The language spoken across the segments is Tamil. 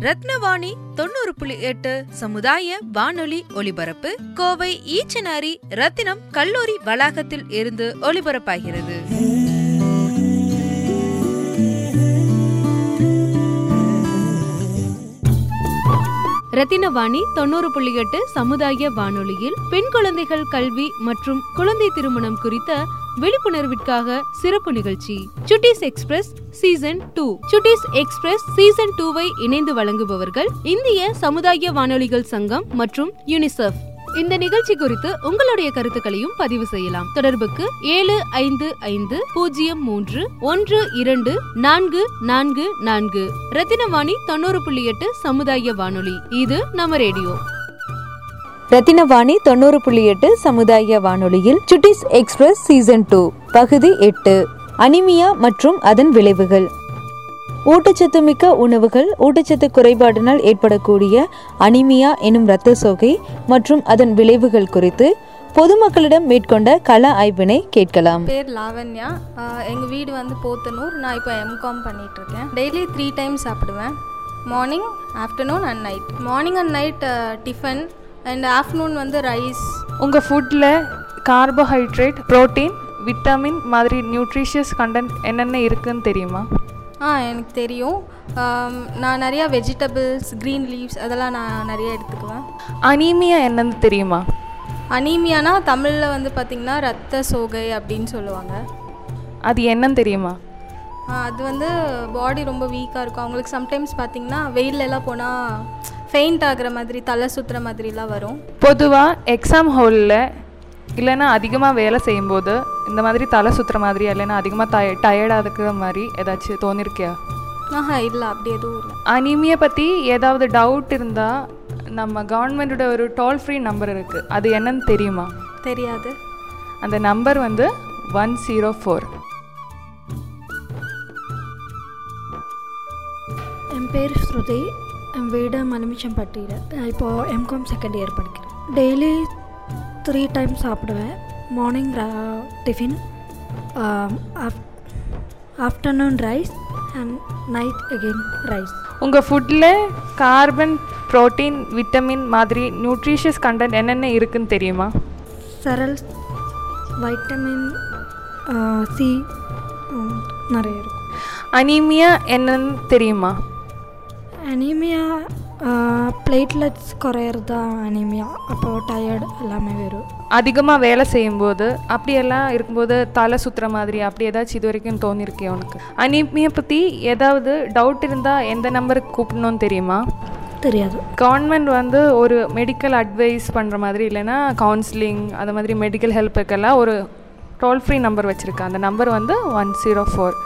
ரத்னவாணி தொண்ணூறு புள்ளி எட்டு சமுதாய வானொலி ஒலிபரப்பு கோவை ஈச்சனாரி ரத்தினம் கல்லூரி வளாகத்தில் இருந்து ஒலிபரப்பாகிறது. ரத்தினவாணி தொண்ணூறு புள்ளி எட்டு சமுதாய வானொலியில் பெண் குழந்தைகள் கல்வி மற்றும் குழந்தை திருமணம் குறித்த விழிப்புணர்விற்காக சிறப்பு நிகழ்ச்சி Chuttis express season two. Chuttis express season டூவை இணைந்து வழங்குபவர்கள் இந்திய சமுதாய வானொலிகள் சங்கம் மற்றும் யுனிசெஃப். இந்த நிகழ்ச்சி குறித்து உங்களுடைய கருத்துக்களையும் பதிவு செய்யலாம். தொடர்புக்கு ஏழு ஐந்து ஐந்து பூஜ்ஜியம் மூன்று ஒன்று இரண்டு நான்கு நான்கு நான்கு. ரத்தினவாணி தொண்ணூறு புள்ளி எட்டு சமுதாய வானொலி. இது நம்ம ரேடியோ. ரத்தினவாணி தொண்ணூறு புள்ளி எட்டு சமுதாய வானொலியில் சுட்டிஸ் எக்ஸ்பிரஸ் சீசன் டூ பகுதி எட்டு. அனிமியா மற்றும் அதன் விளைவுகள். ஊட்டச்சத்து மிக்க உணவுகள் ஊட்டச்சத்து குறைபாடினால் ஏற்படக்கூடிய அனிமியா எனும் இரத்த சோகை மற்றும் அதன் விளைவுகள் குறித்து பொதுமக்களிடம் மேற்கொண்ட கள ஆய்வினை கேட்கலாம். பேர் லாவண்யா. எங்கள் வீடு வந்து போத்தனூர். நான் இப்போ எம்காம் பண்ணிகிட்ருக்கேன் டெய்லி த்ரீ டைம் சாப்பிடுவேன். Morning afternoon and night morning and night tiffin and afternoon வந்து ரைஸ் உங்கள் ஃபுட்டில் கார்போஹைட்ரேட் புரோட்டீன் விட்டமின் மாதிரி நியூட்ரிஷியஸ் கண்டென்ட் என்னென்ன இருக்குன்னு தெரியுமா? ஆ எனக்கு தெரியும். நான் நிறையா வெஜிடபிள்ஸ் க்ரீன் லீவ்ஸ் அதெல்லாம் நான் நிறைய எடுத்துக்குவேன். அனீமியா என்னன்னு தெரியுமா? அனீமியானா தமிழில் வந்து பார்த்திங்கன்னா ரத்த சோகை அப்படின்னு சொல்லுவாங்க. அது என்னன்னு தெரியுமா? ஆ, அது வந்து பாடி ரொம்ப வீக்காக இருக்கும். அவங்களுக்கு சம்டைம்ஸ் பார்த்திங்கன்னா வெயிலெல்லாம் போனால் ஃபெயிண்ட் ஆகுற மாதிரி தலை சுற்றுற மாதிரிலாம் வரும். பொதுவாக எக்ஸாம் ஹாலில் இல்லைன்னா அதிகமாக வேலை செய்யும்போது இந்த மாதிரி தலை சுற்றுற மாதிரி இல்லைன்னா அதிகமாக டய டயர்டாக இருக்கிற மாதிரி ஏதாச்சும் தோணிருக்கியா? ஆஹா இல்லை அப்படி எதுவும் இல்லை. அனீமியா பற்றி ஏதாவது டவுட் இருந்தால் நம்ம கவர்மெண்ட்டோட ஒரு டோல் ஃப்ரீ நம்பர் இருக்குது அது என்னன்னு தெரியுமா? தெரியாது. அந்த நம்பர் வந்து ஒன் ஜீரோ ஃபோர் என் பேர் ஸ்ருதி. வீடு மலுமிச்சம்பட்டியில் இப்போது எம்காம் செகண்ட் இயர் படிக்கிறேன் டெய்லி த்ரீ டைம் சாப்பிடுவேன் morning tiffin afternoon rice and night again rice உங்கள் ஃபுட்டில் கார்பன் புரோட்டீன் விட்டமின் மாதிரி நியூட்ரிஷியஸ் கண்டென்ட் என்னென்ன இருக்குன்னு தெரியுமா சரல் வைட்டமின் சி நிறைய இருக்கும் அனீமியா என்னன்னு தெரியுமா அனீமியா பிளேட்லெட்ஸ் குறையிறது தான் அனீமியா? அப்போது டயர்டு எல்லாமே வரும் அதிகமாக வேலை செய்யும்போது அப்படியெல்லாம் இருக்கும்போது தலை சுற்றுற மாதிரி அப்படி ஏதாச்சும் இது வரைக்கும் தோணிருக்கே உனக்கு? அனீமியா பற்றி ஏதாவது டவுட் இருந்தால் எந்த நம்பருக்கு கூப்பிடணும்னு தெரியுமா? தெரியாது. கவர்மெண்ட் வந்து ஒரு மெடிக்கல் அட்வைஸ் பண்ணுற மாதிரி இல்லைன்னா கவுன்சிலிங் அது மாதிரி மெடிக்கல் ஹெல்ப்புக்கெல்லாம் ஒரு டோல் ஃப்ரீ நம்பர் வச்சுருக்கேன் அந்த நம்பர் வந்து ஒன் ஜீரோ ஃபோர்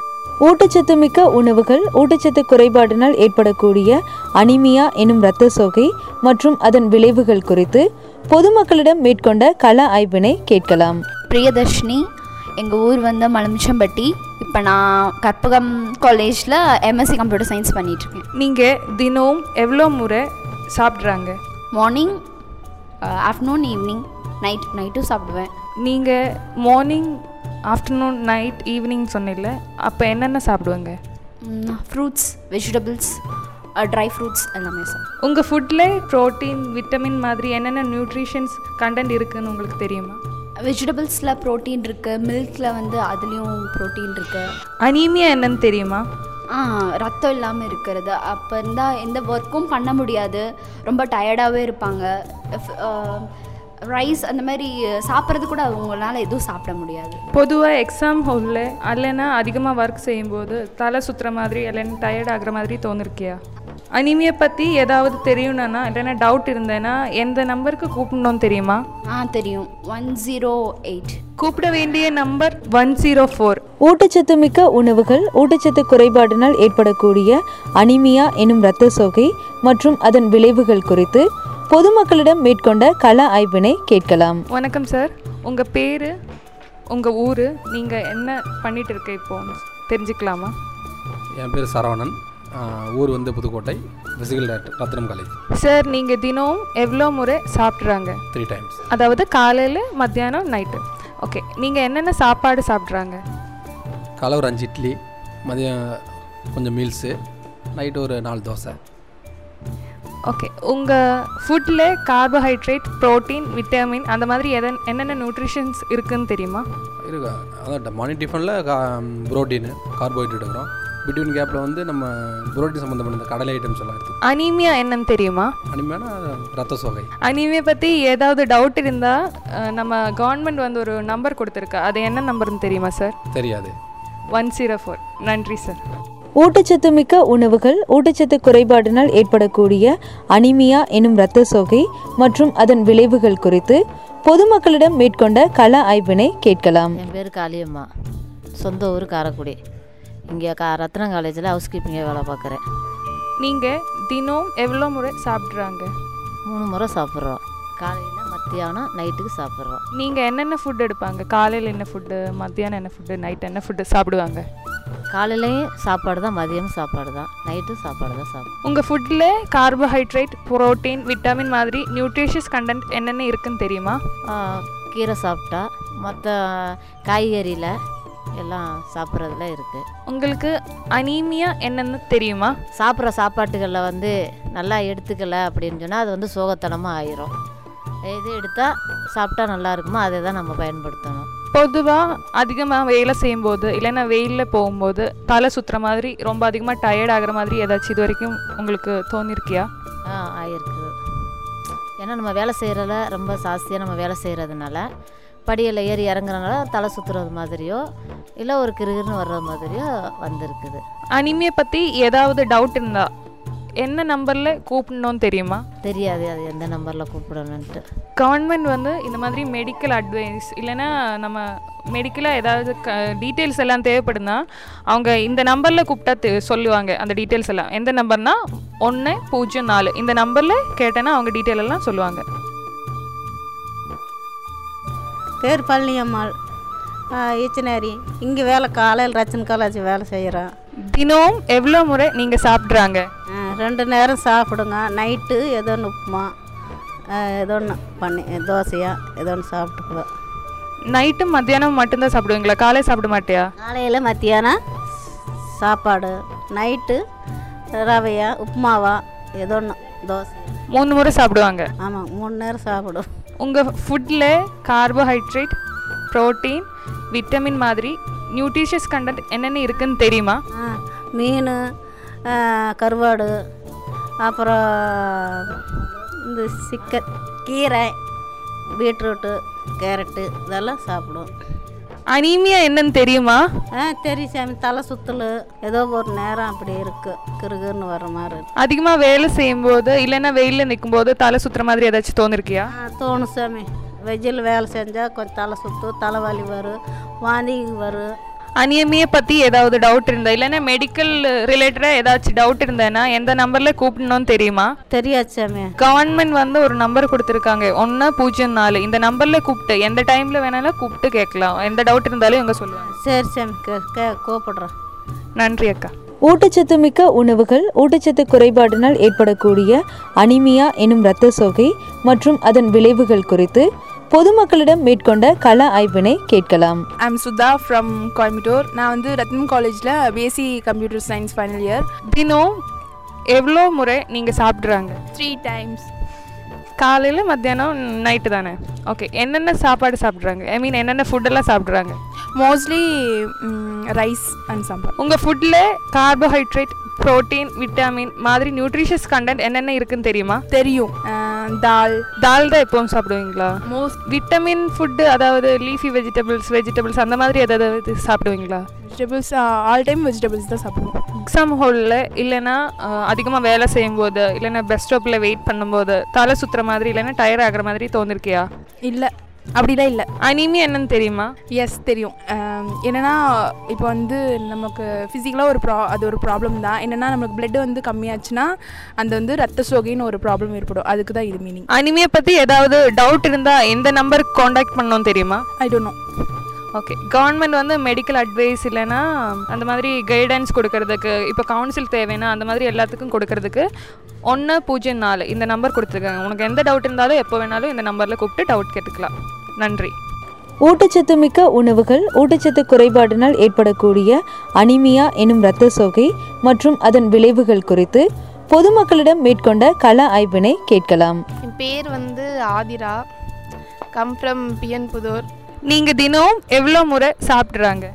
ஊட்டச்சத்து மிக்க உணவுகள் ஊட்டச்சத்து குறைபாடினால் ஏற்படக்கூடிய அனிமியா எனும் இரத்த சோகை மற்றும் அதன் விளைவுகள் குறித்து பொதுமக்களிடம் மேற்கொண்ட கள ஆய்வினை கேட்கலாம். பிரியதர்ஷினி எங்கள் ஊர் வந்து மலமிச்சம்பட்டி இப்போ நான் கற்பகம் காலேஜில் எம்எஸ்சி கம்ப்யூட்டர் சயின்ஸ் பண்ணிகிட்ருக்கேன் நீங்கள் தினம் எவ்வளோ முறை சாப்பிட்றாங்க? மார்னிங் ஆஃப்டர்நூன் ஈவினிங் நைட் நைட்டும் சாப்பிடுவேன். நீங்கள் மார்னிங் ஆஃப்டர்நூன் நைட் ஈவினிங் சொன்னில்ல அப்போ என்னென்ன சாப்பிடுவாங்க? ஃப்ரூட்ஸ் வெஜிடபிள்ஸ் ட்ரை ஃப்ரூட்ஸ் எல்லாமே சாப்பிடுவேன் உங்கள் ஃபுட்டில் ப்ரோட்டீன் விட்டமின் மாதிரி என்னென்ன நியூட்ரிஷன்ஸ் கண்டென்ட் இருக்குன்னு உங்களுக்கு தெரியுமா? வெஜிடபிள்ஸில் ப்ரோட்டீன் இருக்குது மில்கில் வந்து அதுலேயும் ப்ரோட்டீன் இருக்குது அனீமியா என்னன்னு தெரியுமா? ஆ ரத்தம் இல்லாமல் இருக்கிறது. அப்போ இருந்தால் எந்த ஒர்க்கும் பண்ண முடியாது. ரொம்ப டயர்டாகவே இருப்பாங்க. ரைஸ் அந்த மாதிரி சாப்பிட்றது கூட அவங்களால எதுவும் சாப்பிட முடியாது. பொதுவாக எக்ஸாம் ஹாலில் இல்லைன்னா அதிகமாக ஒர்க் செய்யும்போது தலை சுற்றுற மாதிரி இல்லைன்னா டயர்ட் ஆகுற மாதிரி தோணிருக்கியா? அனிமியை பற்றி ஏதாவது தெரியணும்னா இல்லைன்னா டவுட் இருந்தேன்னா எந்த நம்பருக்கு கூப்பிடணும்னு தெரியுமா? ஆ தெரியும். ஒன் ஜீரோ எயிட் கூப்பிட வேண்டிய நம்பர் ஒன் ஜீரோ ஃபோர் ஊட்டச்சத்து மிக்க உணவுகள் ஊட்டச்சத்து குறைபாடினால் ஏற்படக்கூடிய அனிமியா எனும் இரத்த சோகை மற்றும் அதன் விளைவுகள் குறித்து பொதுமக்களிடம் மேற்கொண்ட கள ஆய்வினை கேட்கலாம். வணக்கம் சார். உங்கள் பேர் உங்கள் ஊர் நீங்கள் என்ன பண்ணிட்டு இருக்க இப்போ? தெரிஞ்சுக்கலாமா? என் பேர் சரவணன். ஊர் வந்து Pudukkottai director Rathnam college sir நீங்கள் தினம் எவ்வளோ முறை சாப்பிட்றாங்க? த்ரீ டைம்ஸ் அதாவது காலையில் மத்தியானம் நைட்டு ஓகே நீங்கள் என்னென்ன சாப்பாடு சாப்பிட்றாங்க? காலை ஒரு அஞ்சு இட்லி மதியம் கொஞ்சம் மீல்ஸு நைட்டு ஒரு நாலு தோசை. ஓகே உங்கள் ஃபுட்டில் கார்போஹைட்ரேட் ப்ரோட்டீன் விட்டமின் அந்த மாதிரி எத என்னென்ன நியூட்ரிஷன்ஸ் இருக்குன்னு தெரியுமா? இருக்கா. அதான் மார்னிங் டிஃபனில் கா ப்ரோட்டீனு கார்போஹைட்ரேட் இருக்கிறோம் பிட்வீன் கேப்பில் வந்து நம்ம புரோட்டீன் சம்மந்தப்பட்ட கடலை ஐட்டம்ஸ் எல்லாம் எடுத்து அனீமியா என்னன்னு தெரியுமா? அனிமையான ரத்த சோகை. அனீமியா பற்றி ஏதாவது டவுட் இருந்தால் நம்ம கவர்மெண்ட் வந்து ஒரு நம்பர் கொடுத்துருக்கு. அது என்ன நம்பர்னு தெரியுமா சார் தெரியாது. ஒன் ஜீரோ ஃபோர் நன்றி சார் ஊட்டச்சத்து மிக்க உணவுகள் ஊட்டச்சத்து குறைபாடினால் ஏற்படக்கூடிய அனிமியா எனும் இரத்த சோகை மற்றும் அதன் விளைவுகள் குறித்து பொதுமக்களிடம் மேற்கொண்ட கள ஆய்வினை கேட்கலாம். என் பேர் காளியம்மா. சொந்த ஊர் காரைக்குடி. இங்கே கா ரத்னம் காலேஜில் ஹவுஸ் கீப்பிங்கே வேலை பார்க்குறேன் நீங்கள் தினம் எவ்வளோ முறை சாப்பிட்றாங்க? மூணு முறை சாப்பிட்றோம். காலையில் மத்தியானம் நைட்டுக்கு சாப்பிட்றோம். நீங்கள் என்னென்ன ஃபுட் எடுப்பாங்க? காலையில் என்ன ஃபுட்டு மத்தியானம் என்ன ஃபுட்டு நைட் என்ன ஃபுட்டு சாப்பிடுவாங்க? காலையிலையும் சாப்பாடு தான் மதியமும் சாப்பாடு தான். நைட்டும் சாப்பாடு தான் சாப்பிடுவோம். உங்கள் ஃபுட்டில் கார்போஹைட்ரேட் புரோட்டீன் விட்டமின் மாதிரி நியூட்ரிஷியஸ் கண்டென்ட் என்னென்ன இருக்குன்னு தெரியுமா? கீரை சாப்பிட்டா மற்ற காய்கறியில் எல்லாம் சாப்பிட்றதுல இருக்குது உங்களுக்கு அனீமியா என்னன்னு தெரியுமா? சாப்பிட்ற சாப்பாட்டுகளில் வந்து நல்லா எடுத்துக்கல அப்படின்னு சொன்னால் அது வந்து சோகத்தனமாக ஆயிரும். எது எடுத்தால் சாப்பிட்டா நல்லா இருக்குமோ? அதை தான் நம்ம பயன்படுத்தணும். பொதுவாக அதிகமாக வேலை செய்யும்போது இல்லைன்னா வெயிலில் போகும்போது தலை சுற்றுற மாதிரி ரொம்ப அதிகமாக டயர்ட் ஆகுற மாதிரி ஏதாச்சும் இது வரைக்கும் உங்களுக்கு தோணிருக்கியா? ஆ ஆயிருக்குது ஏன்னா நம்ம வேலை செய்கிறல ரொம்ப ஜாஸ்தியாக நம்ம வேலை செய்கிறதுனால படியில் ஏறி இறங்குறனால தலை சுற்றுறது மாதிரியோ இல்லை ஒரு கிருகிருன்னு வர்ற மாதிரியோ வந்திருக்குது. அனிமியை பற்றி ஏதாவது டவுட் இருந்தா என்ன நம்பரில் கூப்பிடணும்னு தெரியுமா? தெரியாது அது எந்த நம்பரில் கூப்பிடணுன்ட்டு கவர்மெண்ட் வந்து இந்த மாதிரி மெடிக்கல் அட்வைஸ் இல்லைன்னா நம்ம மெடிக்கலாக ஏதாவது க டீட்டெயில்ஸ் எல்லாம் தேவைப்படுதுன்னா அவங்க இந்த நம்பரில் கூப்பிட்டா சொல்லுவாங்க அந்த டீட்டெயில்ஸ் எல்லாம். எந்த நம்பர்னா ஒன்று பூஜ்ஜியம் நாலு. இந்த நம்பரில் கேட்டேன்னா அவங்க டீட்டெயில் எல்லாம் சொல்லுவாங்க. பேர் பழனியம்மாள் ஈச்சனேரி இங்கே வேலை காலையில் ரச்சன் காலேஜ் வேலை செய்கிறோம் தினம் எவ்வளோ முறை நீங்கள் சாப்பிட்றாங்க? ரெண்டு நேரம் சாப்பிடுங்க. நைட்டு ஏதோ ஒன்று உப்புமா ஏதோ ஒன்று பண்ணி தோசையா ஏதோ ஒன்று சாப்பிட்டுக்குவேன் நைட்டும் மத்தியானம் மட்டும்தான் சாப்பிடுவீங்களா? காலை சாப்பிட மாட்டியா? காலையில் மத்தியானம் சாப்பாடு. நைட்டு ரவையா உப்புமாவா ஏதோ ஒன்று தோசை. மூணு முறை சாப்பிடுவாங்க. ஆமாம் மூணு நேரம் சாப்பிடும் உங்கள் ஃபுட்டில் கார்போஹைட்ரேட் ப்ரோட்டீன் விட்டமின் மாதிரி நியூட்ரிஷியஸ் கண்டென்ட் என்னென்ன இருக்குன்னு தெரியுமா? மீன் கருவாடு அப்புறம் இந்த சிக்கன் கீரை பீட்ரூட்டு கேரட்டு இதெல்லாம் சாப்பிடுவோம். அனீமியா என்னன்னு தெரியுமா? ஆ தெரியும் சாமி. தலை சுத்தல் ஏதோ ஒரு நேரம் அப்படி இருக்குது கிறுகிறுன்னு வர்ற மாதிரி இருக்கு. அதிகமாக வேலை செய்யும்போது இல்லைன்னா வெயிலில் நிற்கும்போது தலை சுற்றுற மாதிரி ஏதாச்சும் தோணிருக்கியா? தோணும் சாமி. வெஜ்ஜில் வேலை செஞ்சால் கொஞ்சம் தலை சுற்றும் தலைவலி வரும் வாந்தி வரும். அனியமியை பற்றி ஏதாவது டவுட் இருந்தா இல்லைன்னா மெடிக்கல் ரிலேட்டடாக ஏதாச்சும் டவுட் இருந்தேன்னா எந்த நம்பரில் கூப்பிடணும்னு தெரியுமா? தெரியாது சாமி. கவர்மெண்ட் வந்து ஒரு நம்பர் கொடுத்துருக்காங்க. ஒன்று பூஜ்ஜியம் நாலு. இந்த நம்பரில் கூப்பிட்டு எந்த டைமில் வேணாலும் கூப்பிட்டு கேட்கலாம். எந்த டவுட் இருந்தாலும் இவங்க சொல்லுவாங்க. சரி சாமி கூப்பிட்றேன் நன்றி அக்கா. ஊட்டச்சத்து மிக்க உணவுகள் ஊட்டச்சத்து குறைபாடினால் ஏற்படக்கூடிய அனிமியா எனும் இரத்த சோகை மற்றும் அதன் விளைவுகள் குறித்து பொதுமக்களிடம் மேற்கொண்ட கள ஆய்வினை கேட்கலாம். ஐம் சுதா ஃப்ரம் கோயம்புத்தூர் நான் வந்து ரத்னம் காலேஜில் B Sc computer science final year தினம் எவ்வளோ முறை நீங்கள் சாப்பிட்றாங்க? த்ரீ டைம்ஸ் காலையில் மத்தியானம் நைட்டு தானே? ஓகே என்னென்ன சாப்பாடு சாப்பிட்றாங்க? ஐ மீன் என்னென்ன ஃபுட்டெல்லாம் சாப்பிட்றாங்க? மோஸ்ட்லி ரைஸ் அண்ட் சாம்பார் உங்கள் ஃபுட்டில் கார்போஹைட்ரேட் புரோட்டீன் விட்டமின் மாதிரி நியூட்ரிஷியஸ் கண்டென்ட் என்னென்ன இருக்குன்னு தெரியுமா? தெரியும். தால் தால் தான் எப்பவும் சாப்பிடுவீங்களா? மோஸ்ட் விட்டமின் ஃபுட்டு அதாவது லீஃபி வெஜிடபிள்ஸ் வெஜிடபிள்ஸ் அந்த மாதிரி ஏதாவது சாப்பிடுவீங்களா? வெஜிடபிள்ஸ் ஆல் டைம் வெஜிடபிள்ஸ் தான் சாப்பிடுவோம். எக்ஸாம் ஹாலில் இல்லைன்னா அதிகமாக வேலை செய்யும்போது இல்லைன்னா பஸ் ஸ்டாப்பில் வெயிட் பண்ணும்போது தலை சுற்றுற மாதிரி இல்லைன்னா டயர் ஆகிற மாதிரி தோணிருக்கியா? இல்லை. அப்படிலாம் இல்லை. அனிமி என்னன்னு தெரியுமா? எஸ் தெரியும். என்னன்னா இப்போ வந்து நமக்கு ஃபிசிக்கலாக ஒரு ப்ரா அது ஒரு ப்ராப்ளம் தான். என்னென்னா நமக்கு blood வந்து கம்மியாச்சுன்னா அந்த வந்து ரத்த சோகைன்னு ஒரு ப்ராப்ளம் ஏற்படும். அதுக்கு தான் இது மீனிங் அனிமியை பற்றி ஏதாவது டவுட் இருந்தால் எந்த நம்பருக்கு காண்டாக்ட் பண்ணணும் தெரியுமா? I don't know okay government வந்து மெடிக்கல் அட்வைஸ் இல்லைன்னா அந்த மாதிரி கைடன்ஸ் கொடுக்கறதுக்கு இப்போ கவுன்சில் தேவைன்னா அந்த மாதிரி எல்லாத்துக்கும் கொடுக்கறதுக்கு ஒன்று பூஜ்ஜியம் நாலு இந்த நம்பர் கொடுத்துருக்காங்க. உனக்கு எந்த டவுட் இருந்தாலும் எப்போ வேணாலும் இந்த நம்பரில் கூப்பிட்டு டவுட் கேட்டுக்கலாம். நன்றி. ஊட்டச்சத்து மிக்க உணவுகள் ஊட்டச்சத்து குறைபாட்டினால் ஏற்படக்கூடிய அனிமியா எனும் இரத்த சோகை மற்றும் அதன் விளைவுகள் குறித்து பொதுமக்களிடம் மேற்கொண்ட கள ஆய்வினை கேட்கலாம். என் பேர் வந்து ஆதிரா. கம் ஃப்ரம் பிஎன் புதூர் நீங்கள் தினம் எவ்வளோ முறை சாப்பிட்றாங்க?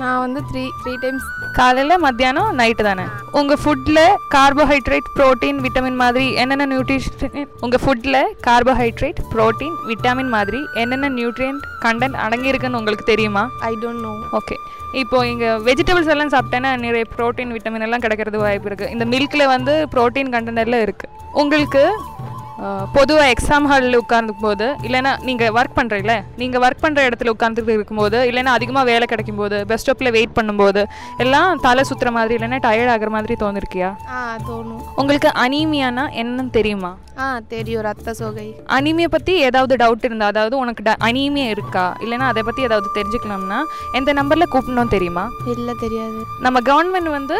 நான் வந்து த்ரீ த்ரீ டைம்ஸ் காலையில் மத்தியானம் நைட்டு தானே? உங்கள் ஃபுட்டில் கார்போஹைட்ரேட் புரோட்டீன் விட்டமின் மாதிரி என்னென்ன நியூட்ரிஷன் உங்கள் ஃபுட்டில் கார்போஹைட்ரேட் புரோட்டீன் விட்டமின் மாதிரி என்னென்ன நியூட்ரியன்ட் கண்டென்ட் அடங்கியிருக்குன்னு உங்களுக்கு தெரியுமா? ஐ டோன்ட் நோ ஓகே இப்போ இங்கே வெஜிடபிள்ஸ் எல்லாம் சாப்பிட்டேன்னா நிறைய ப்ரோட்டீன் விட்டமின் எல்லாம் கிடைக்கிறது வாய்ப்பு இருக்குது இந்த மில்கில் வந்து ப்ரோட்டீன் கண்டென்ட் எல்லாம் இருக்குது உங்களுக்கு பொதுவாக எக்ஸாம் ஹாலில் உட்கார்ந்துக்கும் போது இல்லைன்னா நீங்கள் ஒர்க் பண்ணுறீங்களே நீங்கள் ஒர்க் பண்ணுற இடத்துல உட்காந்துட்டு இருக்கும்போது இல்லைன்னா அதிகமாக வேலை கிடைக்கும் போது பஸ் ஸ்டாப்பில் வெயிட் பண்ணும்போது எல்லாம் தலை சுற்றுற மாதிரி இல்லைன்னா டயர்ட் ஆகுற மாதிரி தோணிருக்கியா? ஆ தோணும். உங்களுக்கு அனீமியானா என்னன்னு தெரியுமா? ஆ தெரியும் ரத்த சோகை. அனீமியா பற்றி ஏதாவது டவுட் இருந்தால் அதாவது உனக்கு ட அனீமியா இருக்கா? இல்லைன்னா அதை பற்றி ஏதாவது தெரிஞ்சுக்கலாம்னா எந்த நம்பரில் கூப்பிடணும் தெரியுமா? இல்லை தெரியாது. நம்ம கவர்மெண்ட் வந்து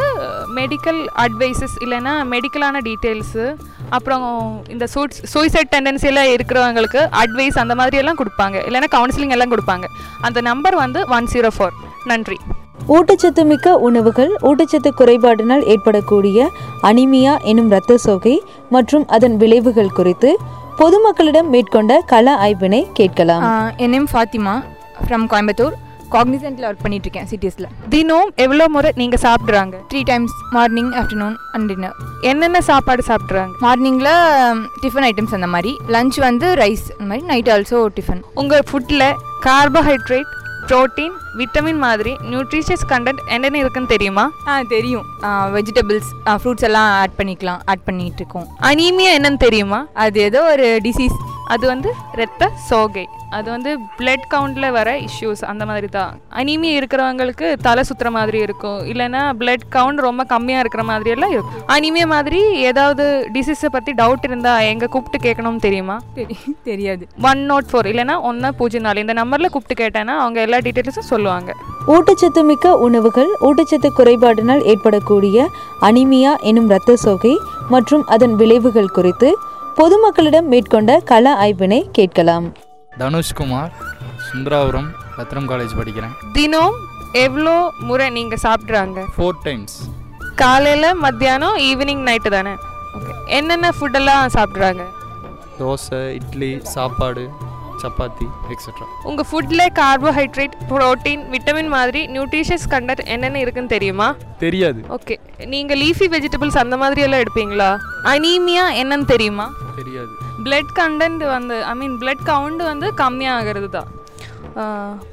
மெடிக்கல் அட்வைசஸ் இல்லைன்னா மெடிக்கலான டீட்டெயில்ஸு அப்புறம் இந்த சூட்ஸ் சூசைட் டெண்டன்சி எல்லாம் இருக்கிறவங்களுக்கு அட்வைஸ் அந்த மாதிரி எல்லாம் கொடுப்பாங்க. இல்லைன்னா கவுன்சிலிங் எல்லாம் கொடுப்பாங்க. அந்த நம்பர் வந்து ஒன் ஜீரோ ஃபோர் நன்றி. ஊட்டச்சத்து மிக்க உணவுகள் ஊட்டச்சத்து குறைபாட்டினால் ஏற்படக்கூடிய அனிமியா எனும் இரத்த சோகை மற்றும் அதன் விளைவுகள் குறித்து பொதுமக்களிடம் மேற்கொண்ட கள ஆய்வினை கேட்கலாம். என் நேம் ஃபாத்திமா ஃப்ரம் கோயம்புத்தூர் காக்னிசென்ட்டில் ஒர்க் பண்ணிகிட்ருக்கேன் சிட்டிஸில் தினம் எவ்வளோ முறை நீங்கள் சாப்பிட்றாங்க? Three times morning afternoon and dinner என்னென்ன சாப்பாடு சாப்பிட்றாங்க? மார்னிங்கில் டிஃபன் ஐட்டம்ஸ் அந்த மாதிரி. லஞ்ச் வந்து ரைஸ் அந்த மாதிரி. நைட் ஆல்சோ டிஃபன் உங்கள் ஃபுட்டில் கார்போஹைட்ரேட் ப்ரோட்டீன் விட்டமின் மாதிரி நியூட்ரிஷியஸ் கண்டென்ட் என்னென்ன இருக்குன்னு தெரியுமா? ஆ தெரியும். வெஜிடபிள்ஸ் ஃப்ரூட்ஸ் எல்லாம் ஆட் பண்ணிக்கலாம் ஆட் பண்ணிட்டு இருக்கோம் அனீமியா என்னன்னு தெரியுமா? அது ஏதோ ஒரு டிசீஸ் அது வந்து இரத்த சோகை. அது வந்து பிளட் கவுண்டில் வர இஷ்யூஸ் அந்த மாதிரி தான். அனீமியா இருக்கிறவங்களுக்கு தலை சுற்றுற மாதிரி இருக்கும். இல்லைன்னா பிளட் கவுண்ட் ரொம்ப கம்மியாக இருக்கிற மாதிரி எல்லாம் இருக்கும். அனீமியா மாதிரி ஏதாவது டிசீஸை பற்றி டவுட் இருந்தால் எங்கே கூப்பிட்டு கேட்கணும்னு தெரியுமா? தெரியாது. ஒன் நாட் ஃபோர் இல்லைன்னா ஒன்று பூஜ்ஜியம் நாலு. இந்த நம்பரில் கூப்பிட்டு கேட்டேன்னா அவங்க எல்லா டீட்டெயில்ஸும் சொல்லுவாங்க. ஊட்டச்சத்து மிக்க உணவுகள் ஊட்டச்சத்து குறைபாட்டினால் ஏற்படக்கூடிய அனிமியா எனும் இரத்த சோகை மற்றும் அதன் விளைவுகள் குறித்து பொதுமக்களிடம் மேற்கொண்ட கள ஆய்வினை கேட்கலாம். தனுஷ்குமார் சுந்தராபுரம் ரத்னம் காலேஜ் படிக்கிறேன். தினம் எவ்வளோ முறை நீங்கள் சாப்பிட்றாங்க? ஃபோர் டைம்ஸ் காலையில் மத்தியானம் ஈவினிங் நைட்டு தானே? ஓகே என்னென்ன ஃபுட்டெல்லாம் சாப்பிட்றாங்க? தோசை இட்லி சாப்பாடு. சப்பாத்தி எக்ஸெட்ரா உங்கள் ஃபுட்டில் கார்போஹைட்ரேட் புரோட்டீன் விட்டமின் மாதிரி நியூட்ரிஷியஸ் கண்டென்ட் என்னென்ன இருக்குன்னு தெரியுமா? தெரியாது. ஓகே நீங்கள் லீஃபி வெஜிடபிள்ஸ் அந்த மாதிரி எல்லாம் எடுப்பீங்களா? அனீமியா என்னன்னு தெரியுமா? தெரியாது. பிளட் கண்டென்ட் வந்து ஐ மீன் பிளட் கவுண்ட் வந்து கம்மியாகிறது தான்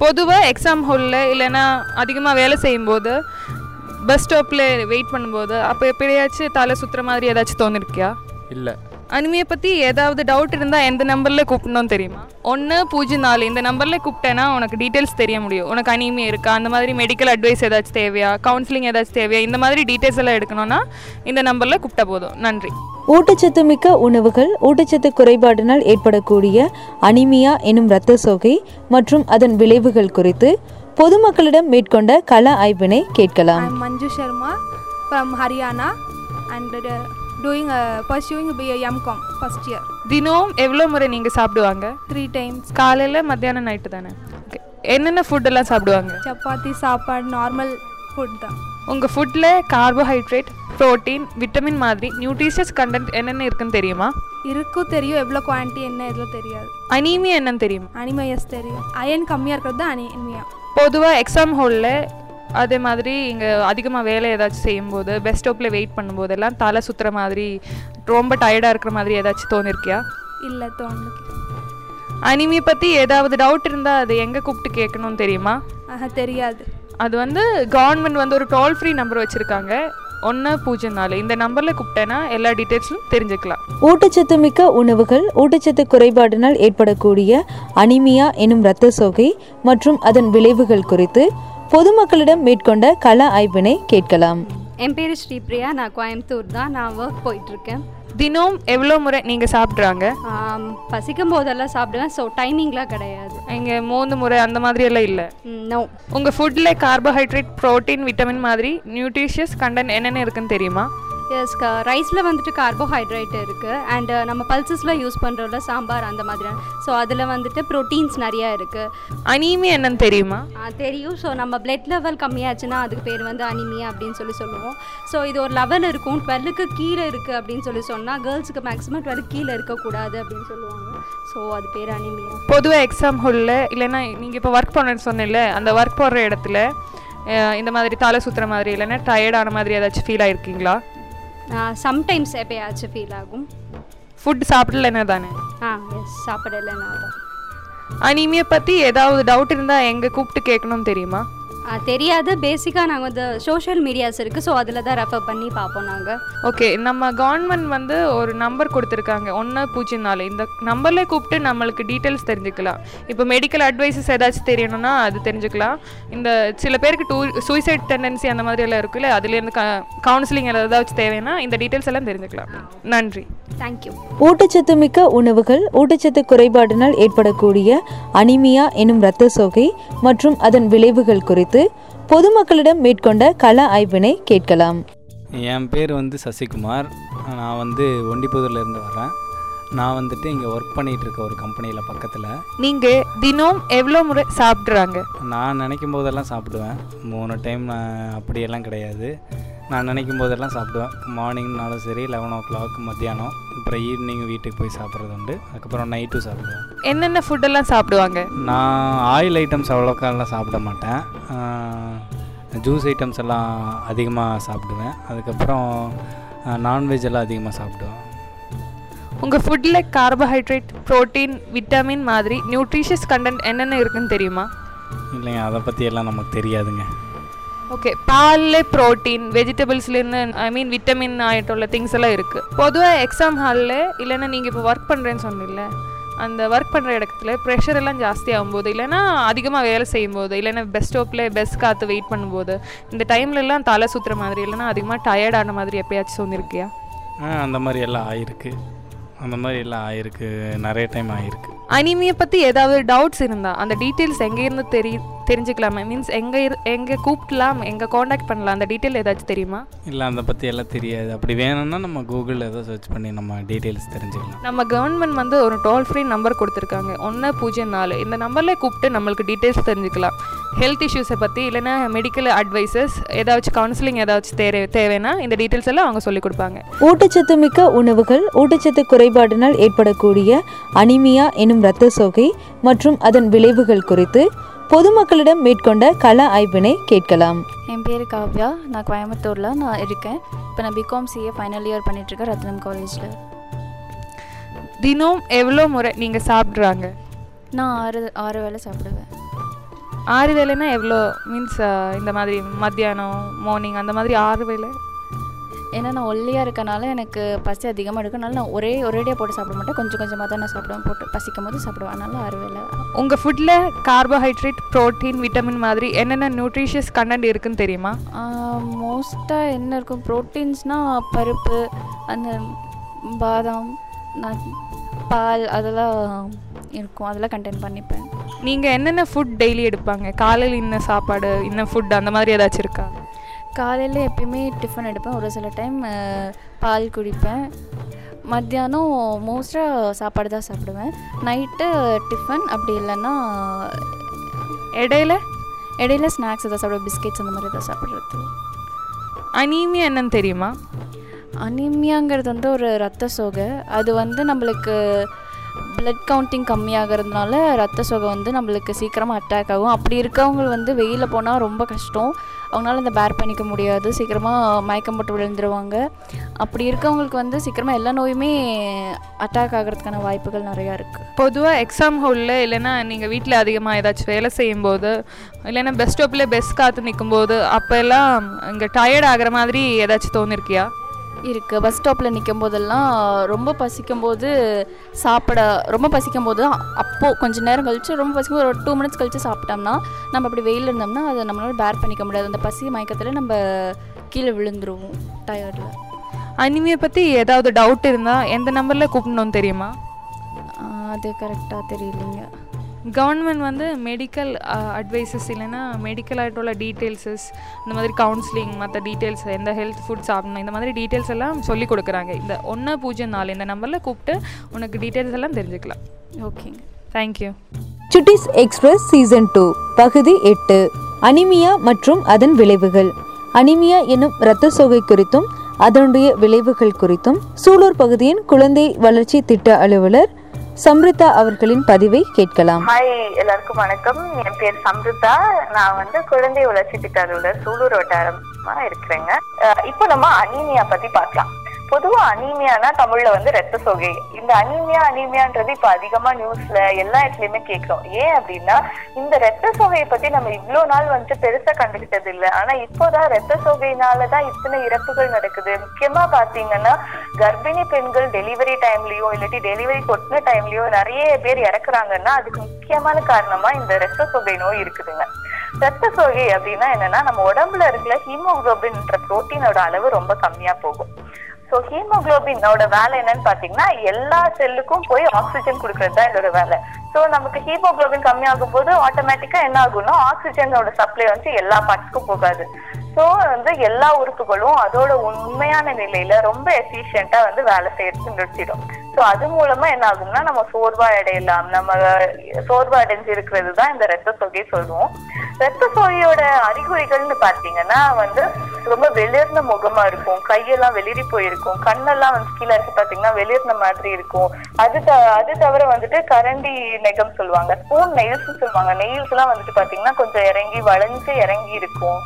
பொதுவாக எக்ஸாம் ஹாலில் இல்லைன்னா அதிகமாக வேலை செய்யும்போது பஸ் ஸ்டாப்பில் வெயிட் பண்ணும்போது அப்போ எப்படியாச்சும் தலை சுற்றுற மாதிரி ஏதாச்சும் தோணிருக்கியா? இல்லை. அனிமையை பற்றி ஏதாவது டவுட் இருந்தால் எந்த நம்பரில் கூப்பிடணும் தெரியுமா? ஒன்று பூஜ்ஜியம் நாலு. இந்த நம்பரில் கூப்பிட்டேன்னா உனக்கு டீட்டெயில்ஸ் தெரிய முடியும். உனக்கு அனிமே இருக்கா? அந்த மாதிரி மெடிக்கல் அட்வைஸ் ஏதாச்சும் தேவையா? கவுன்சிலிங் ஏதாச்சும் தேவையா? இந்த மாதிரி டீட்டெயில்ஸ் எல்லாம் எடுக்கணும்னா இந்த நம்பரில் கூப்பிட்டா போதும். நன்றி. ஊட்டச்சத்து மிக்க உணவுகள் ஊட்டச்சத்து குறைபாட்டினால் ஏற்படக்கூடிய அனிமியா எனும் இரத்த சோகை மற்றும் அதன் விளைவுகள் குறித்து பொதுமக்களிடம் மேற்கொண்ட கள ஆய்வினை கேட்கலாம். I'm Manju Sharma from Haryana and uh, doing uh, pursuing BA MCOM first year. தினம் எவ்வளோ முறை நீங்கள் சாப்பிடுவாங்க? Three times. காலையில் மத்தியானம் நைட்டு தானே? ஓகே என்னென்ன ஃபுட்டெல்லாம் சாப்பிடுவாங்க? சப்பாத்தி சாப்பாடு நார்மல் ஃபுட் தான். உங்கள் ஃபுட்டில் கார்போஹைட்ரேட் ப்ரோட்டீன் விட்டமின் மாதிரி நியூட்ரிஷியஸ் கண்டென்ட் என்னென்ன இருக்குன்னு தெரியுமா? இருக்கும் தெரியும். எவ்வளோ குவான்டிட்டி என்ன எதுவும் தெரியாது. அனீமியா என்னன்னு தெரியுமா. அனிமையஸ் தெரியும். அயன் கம்மியாக இருக்கிறது தான் அனிமியா பொதுவாக எக்ஸாம் ஹாலில் அதே மாதிரி இங்கே அதிகமாக வேலை ஏதாச்சும் செய்யும்போது பஸ் ஸ்டாப்பில் வெயிட் பண்ணும்போது எல்லாம் தலை சுற்றுற மாதிரி ரொம்ப டயர்டாக இருக்கிற மாதிரி ஏதாச்சும் தோணிருக்கியா? இல்லை தோணு அனிமியை பற்றி ஏதாவது டவுட் இருந்தால் அது எங்கே கூப்பிட்டு கேட்கணும்னு தெரியுமா? ஆஹா தெரியாது. அது வந்து கவர்மெண்ட் வந்து ஒரு டோல் ஃப்ரீ நம்பர் வச்சுருக்காங்க. ஒன்று பூஜ்ஜியம் நாலு. இந்த நம்பரில் கூப்பிட்டேன்னா எல்லா டீட்டெயில்ஸும் தெரிஞ்சுக்கலாம். ஊட்டச்சத்து மிக்க உணவுகள் ஊட்டச்சத்து குறைபாடினால் ஏற்படக்கூடிய அனிமியா எனும் இரத்த சோகை மற்றும் அதன் விளைவுகள் குறித்து பொதுமக்களிடம் மேற்கொண்ட கள ஆய்வினை கேட்கலாம். என் பேர் ஸ்ரீபிரியா. நான் கோயம்புத்தூர் தான். நான் ஒர்க் போயிட்டுருக்கேன். தினம் எவ்வளோ முறை நீங்கள் சாப்பிட்றாங்க? பசிக்கும் போதெல்லாம் சாப்பிடுவேன். ஸோ டைமிங்லாம் கிடையாது. இங்கே மூணு முறை அந்த மாதிரி எல்லாம் இல்லை? நோ உங்கள் ஃபுட்டில் கார்போஹைட்ரேட் ப்ரோட்டீன் விட்டமின் மாதிரி நியூட்ரிஷியஸ் கண்டென்ட் என்னென்ன இருக்குன்னு தெரியுமா? எஸ் ரைஸில் வந்துட்டு கார்போஹைட்ரேட் இருக்குது அண்ட் நம்ம பல்சஸில் யூஸ் பண்ணுறோம்ல சாம்பார் அந்த மாதிரி ஸோ அதில் வந்துட்டு ப்ரோட்டீன்ஸ் நிறையா இருக்குது அனீமியா என்னன்னு தெரியுமா? தெரியும். ஸோ நம்ம பிளட் லெவல் கம்மியாச்சுன்னா அதுக்கு பேர் வந்து அனிமியா அப்படின்னு சொல்லி சொல்லுவோம். ஸோ இது ஒரு லெவல் இருக்கும். டுவெல்லுக்கு கீழே இருக்குது அப்படின்னு சொல்லி சொன்னால் கேர்ள்ஸுக்கு மேக்ஸிமம் டுவெல்க்கு கீழே இருக்கக்கூடாது அப்படின்னு சொல்லுவாங்க. ஸோ அது பேர் அனிமியா. பொதுவாக எக்ஸாம் ஹாலில் இல்லைன்னா நீங்கள் இப்போ ஒர்க் பண்ணுறேன்னு சொன்னேன்ல அந்த ஒர்க் போடுற இடத்துல இந்த மாதிரி தலை சுற்றுற மாதிரி இல்லைன்னா டயர்டான மாதிரி ஏதாச்சும் ஃபீல் ஆயிருக்கீங்களா? சம்டைம்ஸ் எப்பயாச்சும் ஃபீல் ஆகும். ஃபுட் சாப்பிடலன்னா தானே ஆ எஸ் சாப்பிடலைன்னா தான் அனிமியை பற்றி ஏதாவது டவுட் இருந்தால் எங்கே கூப்பிட்டு கேட்கணும்னு தெரியுமா? தெரியாது. பேசிக்காக நாங்கள் வந்து சோஷியல் மீடியாஸ் இருக்குது ஸோ அதில் தான் ரெஃபர் பண்ணி பார்ப்போம் நாங்கள் ஓகே நம்ம கவர்மெண்ட் வந்து ஒரு நம்பர் கொடுத்துருக்காங்க. ஒன்று பூஜ்ஜியம் நாலு. இந்த நம்பர்லேயே கூப்பிட்டு நம்மளுக்கு டீட்டெயில்ஸ் தெரிஞ்சுக்கலாம். இப்போ மெடிக்கல் அட்வைசஸ் ஏதாச்சும் தெரியணும்னா அது தெரிஞ்சுக்கலாம். இந்த சில பேருக்கு டூ சூசைட் டெண்டன்சி அந்த மாதிரி எல்லாம் இருக்குல்ல அதுலேருந்து க கவுன்சிலிங் ஏதாச்சும் தேவைன்னா இந்த டீட்டெயில்ஸ் எல்லாம் தெரிஞ்சுக்கலாம். நன்றி. தேங்க்யூ ஊட்டச்சத்து மிக்க உணவுகள் ஊட்டச்சத்து குறைபாடினால் ஏற்படக்கூடிய அனிமியா எனும் இரத்த சோகை மற்றும் அதன் விளைவுகள் குறித்து பொதுமக்களிடம் மேற்கொண்ட கள ஆய்வினை கேட்கலாம். என் பேர் வந்து சசிகுமார். நான் வந்து ஒண்டிப்புதூர்லேருந்து வரேன். நான் வந்துட்டு இங்கே ஒர்க் பண்ணிகிட்டு இருக்க ஒரு கம்பெனியில் பக்கத்தில். நீங்கள் தினம் எவ்வளோ முறை சாப்பிட்றாங்க? நான் நினைக்கும் போதெல்லாம் சாப்பிடுவேன். மூணு டைம் நான் அப்படியெல்லாம் கிடையாது. நான் நினைக்கும் போதெல்லாம் சாப்பிடுவேன். மார்னிங்னாலும் சரி லெவன் ஓ கிளாக் மத்தியானம் அப்புறம் ஈவினிங் வீட்டுக்கு போய் சாப்பிட்றது உண்டு. அதுக்கப்புறம் நைட்டும் சாப்பிடுவேன். என்னென்ன ஃபுட்டெல்லாம் சாப்பிடுவாங்க? நான் ஆயில் ஐட்டம்ஸ் அவ்வளோக்காலாம் சாப்பிட மாட்டேன். ஜூஸ் ஐட்டம்ஸ் எல்லாம் அதிகமாக சாப்பிடுவேன். அதுக்கப்புறம் நான்வெஜ் எல்லாம் அதிகமாக சாப்பிடுவேன். உங்கள் ஃபுட்டில் கார்போஹைட்ரேட் ப்ரோட்டீன் விட்டமின் மாதிரி நியூட்ரிஷியஸ் கண்டென்ட் என்னென்ன இருக்குன்னு தெரியுமா? இல்லைங்க அதை பற்றி எல்லாம் நமக்கு தெரியாதுங்க. ஓகே பாலில் ப்ரோட்டீன் வெஜிடபிள்ஸ்லேருந்து ஐ மீன் விட்டமின் ஆகிட்டுள்ள திங்ஸ் எல்லாம் இருக்குது பொதுவாக எக்ஸாம் ஹாலில் இல்லைன்னா நீங்கள் இப்போ ஒர்க் பண்ணுறேன்னு சொன்னீங்கல்ல அந்த ஒர்க் பண்ணுற இடத்துல ப்ரெஷர் எல்லாம் ஜாஸ்தி ஆகும்போது இல்லைன்னா அதிகமாக வேலை செய்யும்போது இல்லைன்னா பெஸ்ட் ஸ்டோப்பில் பெஸ்ட் காற்று வெயிட் பண்ணும்போது இந்த டைம்ல எல்லாம் தலை சுற்றுற மாதிரி இல்லைன்னா அதிகமாக டயர்டான மாதிரி எப்பயாச்சும் சொன்னிருக்கியா ஆ அந்த மாதிரி எல்லாம் ஆயிருக்கு அந்த மாதிரி எல்லாம் ஆயிருக்கு நிறைய டைம் ஆயிருக்கு அனிமியை பற்றி ஏதாவது டவுட்ஸ் இருந்தால் அந்த டீட்டெயில்ஸ் எங்கேருந்து தெரி தெரிஞ்சுக்கலாமா? மீன்ஸ் எங்கே இரு எங்கே கூப்பிடலாம் எங்கே காண்டாக்ட் பண்ணலாம் அந்த டீட்டெயில் ஏதாச்சும் தெரியுமா? இல்லை அதை பற்றி எல்லாம் தெரியாது. அப்படி வேணும்னா நம்ம கூகுளில் ஏதோ சர்ச் பண்ணி நம்ம டீட்டெயில்ஸ் தெரிஞ்சுக்கலாம். நம்ம கவர்மெண்ட் வந்து ஒரு டோல் ஃப்ரீ நம்பர் கொடுத்துருக்காங்க. ஒன்று பூஜ்ஜியம் நாலு. இந்த நம்பரில் கூப்பிட்டு நம்மளுக்கு டீட்டெயில்ஸ் தெரிஞ்சுக்கலாம். ஹெல்த் இஷ்யூஸை பற்றி இல்லைன்னா மெடிக்கல் அட்வைசஸ் ஏதாச்சும் கவுன்சிலிங் ஏதாச்சும் தேவை தேவைன்னா இந்த டீட்டெயில்ஸ் எல்லாம் அவங்க சொல்லிக் கொடுப்பாங்க. ஊட்டச்சத்து மிக்க உணவுகள் ஊட்டச்சத்து குறைபாடினால் ஏற்படக்கூடிய அனிமியா எனும் இரத்த சோகை மற்றும் அதன் விளைவுகள் குறித்து பொதுமக்களிடம் மேற்கொண்ட கள ஆய்வினை கேட்கலாம். என் பேர் காவ்யா. நான் கோயம்புத்தூரில் நான் இருக்கேன். இப்போ நான் பிகாம் சிஏ ஃபைனல் இயர் பண்ணிகிட்ருக்கேன் ரத்னம் காலேஜில் தினம் எவ்வளோ முறை நீங்கள் சாப்பிட்றாங்க? நான் ஆறு ஆறு வேளை சாப்பிடுவேன். ஆறு வேலைன்னா எவ்வளோ மீன்ஸ் இந்த மாதிரி மத்தியானம் மார்னிங் அந்த மாதிரி ஆறு வேலை ஏன்னா நான் ஒல்லியாக இருக்கனால எனக்கு பசி அதிகமாக எடுக்கனால நான் ஒரே ஒரேடியாக போட்டு சாப்பிட மாட்டேன். கொஞ்சம் கொஞ்சமாக தான் நான் சாப்பிடுவேன். போட்டு பசிக்கும் போது சாப்பிடுவேன். அதனால வேளை உங்கள் ஃபுட்டில் கார்போஹைட்ரேட் ப்ரோட்டீன் விட்டமின் மாதிரி என்னென்ன நியூட்ரிஷியஸ் கண்டென்ட் இருக்குன்னு தெரியுமா? மோஸ்ட்டாக என்ன இருக்கும்? ப்ரோட்டீன்ஸ்னால் பருப்பு அந்த பாதாம் பால் அதெல்லாம் இருக்கும். அதெல்லாம் கண்டெயின் பண்ணிப்பேன். நீங்கள் என்னென்ன ஃபுட் டெய்லி எடுப்பாங்க? காலையில் இன்ன சாப்பாடு இன்ன ஃபுட் அந்த மாதிரி ஏதாச்சும் இருக்கா? காலையில் எப்பயுமே டிஃபன் எடுப்பேன். ஒரு சில டைம் பால் குடிப்பேன். மத்தியானம் மோஸ்ட்டாக சாப்பாடு தான் சாப்பிடுவேன். நைட்டு டிஃபன் அப்படி இல்லைன்னா இடையில இடையில ஸ்நாக்ஸ் எதாவது சாப்பிடுவேன். பிஸ்கெட்ஸ் அந்த மாதிரி எதாவது சாப்பிட்றது. அனீமியா என்னன்னு தெரியுமா? அனீமியாங்கிறது வந்து ஒரு ரத்த சோகை. அது வந்து நம்மளுக்கு பிளட் கவுண்டிங் கம்மியாகிறதுனால ரத்த சோகை வந்து நம்மளுக்கு சீக்கிரமாக அட்டாக் ஆகும். அப்படி இருக்கவங்க வந்து வெயிலில் போனால் ரொம்ப கஷ்டம். அவங்களால அந்த பேர் பண்ணிக்க முடியாது. சீக்கிரமாக மயக்கம் போட்டு விழுந்துருவாங்க. அப்படி இருக்கவங்களுக்கு வந்து சீக்கிரமாக எல்லா நோயுமே அட்டாக் ஆகிறதுக்கான வாய்ப்புகள் நிறையா இருக்குது பொதுவாக எக்ஸாம் ஹாலில் இல்லைன்னா நீங்கள் வீட்டில் அதிகமாக ஏதாச்சும் வேலை செய்யும்போது இல்லைன்னா பெஸ்ட் ஸ்டாப்பில் பெஸ்ட் காத்து நிற்கும்போது அப்போ எல்லாம் இங்கே டயர்ட் ஆகிற மாதிரி ஏதாச்சும் தோணிருக்கியா? இருக்குது பஸ் ஸ்டாப்பில் நிற்கும் போதெல்லாம் ரொம்ப பசிக்கும் போது சாப்பிட ரொம்ப பசிக்கும் போது அப்போது கொஞ்ச நேரம் கழிச்சு ரொம்ப பசிக்கும் ஒரு டூ மினிட்ஸ் கழிச்சு சாப்பிட்டோம்னா நம்ம அப்படி வெயில் இருந்தோம்னா அதை நம்மளால பேர் பண்ணிக்க முடியாது. அந்த பசி மயக்கத்தில் நம்ம கீழே விழுந்துருவோம் டயர்டில் அனிமியை பற்றி ஏதாவது டவுட் இருந்தால் எந்த நம்பரில் கூப்பிடணும்னு தெரியுமா? அது கரெக்டாக தெரியலைங்க. கவர்மெண்ட் வந்து மெடிக்கல் அட்வைசஸ் இல்லைன்னா மெடிக்கல் ஆகிட்டுள்ள டீட்டெயில்ஸஸ் இந்த மாதிரி கவுன்சிலிங் மற்ற டீட்டெயில்ஸ் எந்த ஹெல்த் ஃபுட் சாப்பிடணும் இந்த மாதிரி டீட்டெயில்ஸ் எல்லாம் சொல்லி கொடுக்குறாங்க. இந்த ஒன்று பூஜ்ஜியம் நாலு இந்த நம்பரில் கூப்பிட்டு உனக்கு டீட்டெயில்ஸ் எல்லாம் தெரிஞ்சுக்கலாம். ஓகேங்க thank you Chuttis express season two பகுதி எட்டு அனிமியா மற்றும் அதன் விளைவுகள். அனிமியா என்னும் இரத்த சோகை குறித்தும் அதனுடைய விளைவுகள் குறித்தும் சூலூர் பகுதியின் குழந்தை வளர்ச்சி திட்ட அலுவலர் சம்ருதா அவர்களின் பதிவை கேட்கலாம். ஹாய் எல்லாருக்கும் வணக்கம். என் பேர் சம்ருதா. நான் வந்து குழந்தை வளர்ச்சி திட்ட அலுவலர் சூலூர் வட்டாரமா இருக்கிறேங்க. அஹ் இப்போ நம்ம அனீமியா பத்தி பார்க்கலாம். பொதுவா அனீமியானா தமிழ்ல வந்து ரத்த சோகை. இந்த அனீமியா அனீமியான்றது இப்ப அதிகமா நியூஸ்ல எல்லா இடத்துலயுமே கேட்கிறோம். ஏன் அப்படின்னா இந்த ரத்த சோகையை பத்தி நம்ம இவ்வளவு நாள் வந்துட்டு பெருசா கண்டுகிட்டது இல்ல. ஆனா இப்போதான் ரத்த சோகையினாலதான் இத்தனை இறப்புகள் நடக்குது. முக்கியமா பாத்தீங்கன்னா கர்ப்பிணி பெண்கள் டெலிவரி டைம்லயோ இல்லாட்டி டெலிவரி கொட்டின டைம்லயோ நிறைய பேர் இறக்குறாங்கன்னா அதுக்கு முக்கியமான காரணமா இந்த ரத்த சோகை நோய் இருக்குதுங்க. ரத்த சோகை அப்படின்னா என்னன்னா நம்ம உடம்புல இருக்கிற ஹீமோகுளோபின்ன்ற புரோட்டீனோட அளவு ரொம்ப கம்மியா போகும். ஸோ ஹீமோகுளோபினோட வேலை என்னன்னு பாத்தீங்கன்னா எல்லா செல்லுக்கும் போய் ஆக்சிஜன் கொடுக்கறது தான் இதோட வேலை. ஸோ நமக்கு ஹீமோகுளோபின் கம்மியாகும் போது ஆட்டோமேட்டிக்கா என்ன ஆகும்னா ஆக்சிஜனோட சப்ளை வந்து எல்லா பார்ட்ஸ்க்கும் போகாது. ஸோ வந்து எல்லா உறுப்புகளும் அதோட உண்மையான நிலையில ரொம்ப எஃபிஷியண்டா வந்து வேலை செய்யறது நிறுத்திடும். ஸோ அது மூலமா என்ன ஆகும்னா நம்ம சோர்வா அடையலாம். நம்ம சோர்வா அடைஞ்சு இருக்கிறது தான் இந்த ரத்த சோகை சொல்லுவோம். ரத்த சோகையோட அறிகுறிகள்னு பாத்தீங்கன்னா வந்து ரொம்ப வெளிர்ந்த முகமா இருக்கும். கையெல்லாம் வெளிரி போயிருக்கும். கண்ணெல்லாம் வந்து கீழே இருக்கு பாத்தீங்கன்னா வெளிர்ந்த மாதிரி இருக்கும். அது த அது தவிர வந்துட்டு கரண்டி நெகம் சொல்லுவாங்க. ஸ்பூன் நெயில்ஸ் சொல்லுவாங்க. நெயில்ஸ் எல்லாம் வந்துட்டு பாத்தீங்கன்னா கொஞ்சம் இறங்கி வளைஞ்சு இறங்கி இருக்கும்.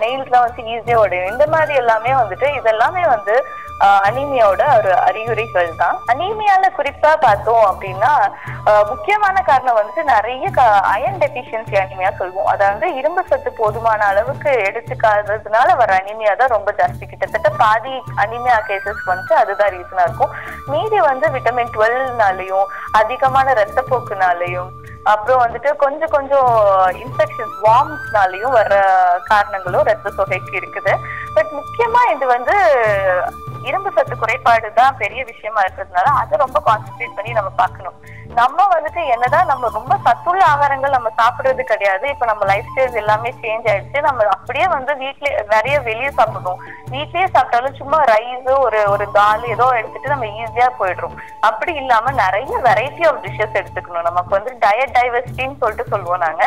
நெயில்ஸ்லாம் வந்து ஈஸியா உடையும் இந்த மாதிரி எல்லாமே வந்துட்டு இதெல்லாமே வந்து அனீமியாவோட ஒரு அறிகுறிகள் தான் அனீமியால குறிப்பா பார்த்தோம் அப்படின்னா முக்கியமான காரணம் வந்துட்டு நிறைய அயன் டெபிஷியன்சி அனிமியா சொல்லுவோம் அதாவது இரும்பு சத்து போதுமான அளவுக்கு எடுத்துக்காததுனால வர அனிமியா தான் ரொம்ப ஜாஸ்தி. கிட்டத்தட்ட பாதி அனிமியா கேசஸ் வந்து அதுதான் ரீசனா இருக்கும். மீதி வந்து விட்டமின் டுவெல்னாலையும் அதிகமான ரத்தப்போக்குனாலையும் அப்புறம் வந்துட்டு கொஞ்சம் கொஞ்சம் இன்ஃபெக்ஷன்ஸ் வார்ம்ஸ்னாலையும் வர காரணங்களும் ரத்த சோகைக்கு இருக்குது. பட் முக்கியமா இது வந்து இரும்பு சத்து குறைபாடு தான் பெரிய விஷயமா இருக்கிறதுனால அதை ரொம்ப கான்சென்ட்ரேட் பண்ணி நம்ம பார்க்கணும். நம்ம வந்துட்டு என்னதான் நம்ம ரொம்ப சத்துள்ள ஆகாரங்கள் நம்ம சாப்பிடுறது கிடையாது. இப்ப நம்ம லைஃப் ஸ்டைல் எல்லாமே சேஞ்ச் ஆயிடுச்சு. நம்ம அப்படியே வந்து வீட்லயே நிறைய வெளியே சாப்பிடுவோம் வீட்லயே சாப்பிட்டாலும் சும்மா ரைஸ் ஒரு ஒரு தால் ஏதோ எடுத்துட்டு நம்ம ஈஸியா போயிடுறோம். அப்படி இல்லாம நிறைய வெரைட்டி ஆஃப் டிஷ்ஷஸ் எடுத்துக்கணும். நமக்கு வந்து டயட் டைவர்சிட்டின்னு சொல்லிட்டு சொல்லுவோம் நாங்க.